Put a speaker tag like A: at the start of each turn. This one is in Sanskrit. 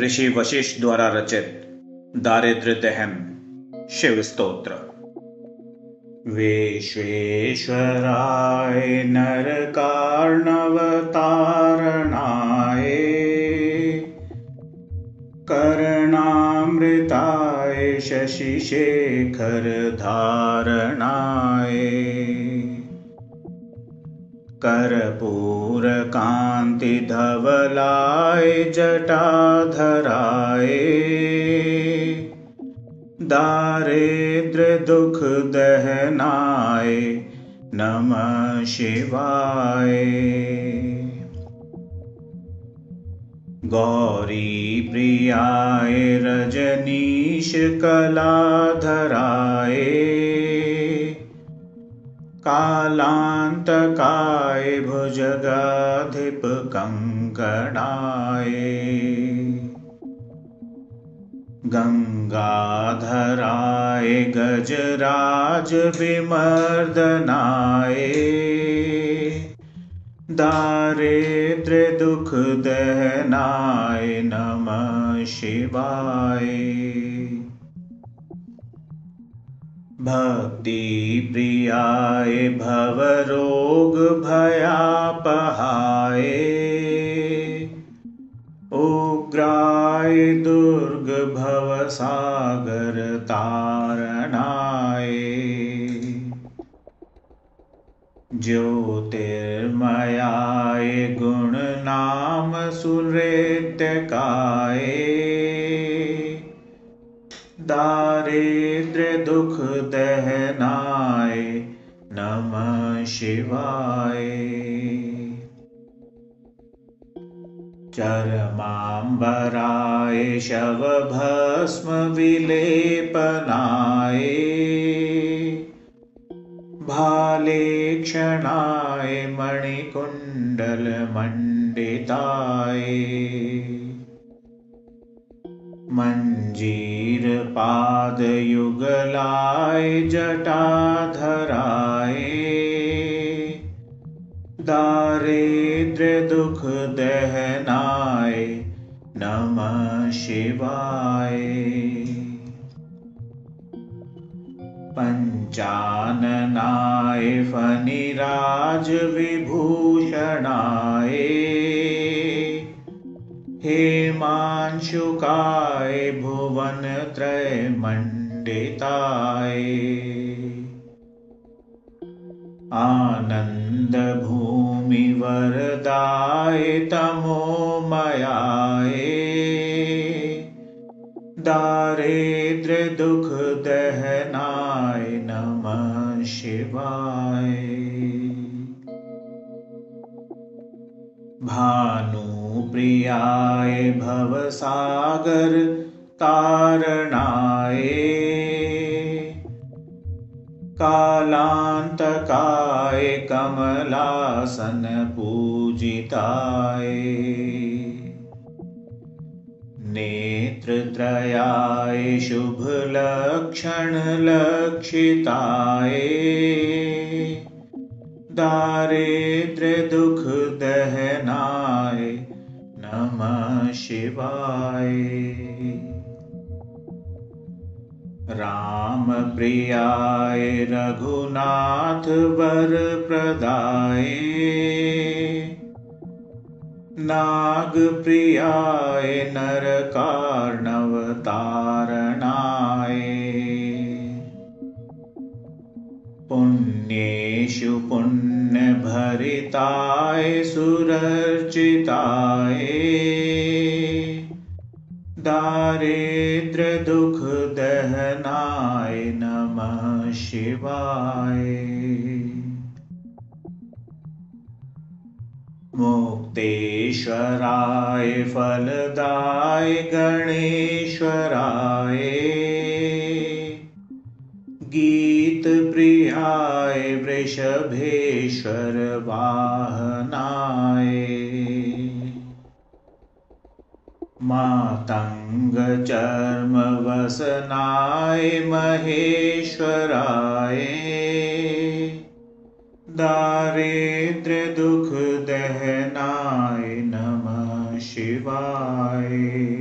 A: ऋषि वशिष्ठ द्वारा रचित दारिद्र दहन शिव स्तोत्र। विश्वेश्वराय नरकार्णवतारणाय करणामृताय शशिशेखरधारणाय कर्पूरकान्तिधवलाय जटाधराय। दारिद्र्यदुःखदहनाय नमः शिवाय। गौरीप्रियाय रजनीशकलाधराय कालान्तकाय भुजगाधिपकङ्कणाय गङ्गाधराय गजराजविमर्दनाय दारिद्र्यदुःखदहनाय नमः शिवाय भक्ति प्रियाय भवरोग भयापहाय। उग्राय दुर्ग भवसागर तारणाय। ज्योतिर्मयाय गुण नाम सुरेत्यकाय दा गुणनामसुरेत्यकाय दारिद्र्यदुःखदहनाय नमः शिवाय। चरमाम्बराय शवभस्मविलेपनाय। भालेक्षणाय मणिकुण्डलमण्डिताय मञ्जीरपादयुगलाय जटाधराय। दारिद्र्यदुःखदहनाय नमः शिवाय। पञ्चाननाय फनिराजविभूषणाय हेमांशुकाय भुवनत्रयमण्डिताय। आनन्दभूमिवरदाय तमोमयाय। दारिद्र्यदुःखदहनाय नमः शिवाय भानुप्रियाय भवसागरतारणाय कालान्तकाय कमलासनपूजिताय नेत्रत्रयाय शुभलक्षणलक्षिताय। दारिद्र्यदुःखदहनाय नमः शिवाय। रामप्रियाय रघुनाथवरप्रदाय नागप्रियाय नरकार्णवतारणाय पुण्येषु पुण्यभरिताय सुरर्चिताय। दारिद्र्यदुःखदहनाय नमः शिवाय। मुक्तेश्वराय फलदाय गणेश्वराय गीतप्रियाय वृषभेश्वरवाहनाय। मातङ्गचर्मवसनाय महेश्वराय। दारिद्र्यदुःखदहनाय नमः शिवाय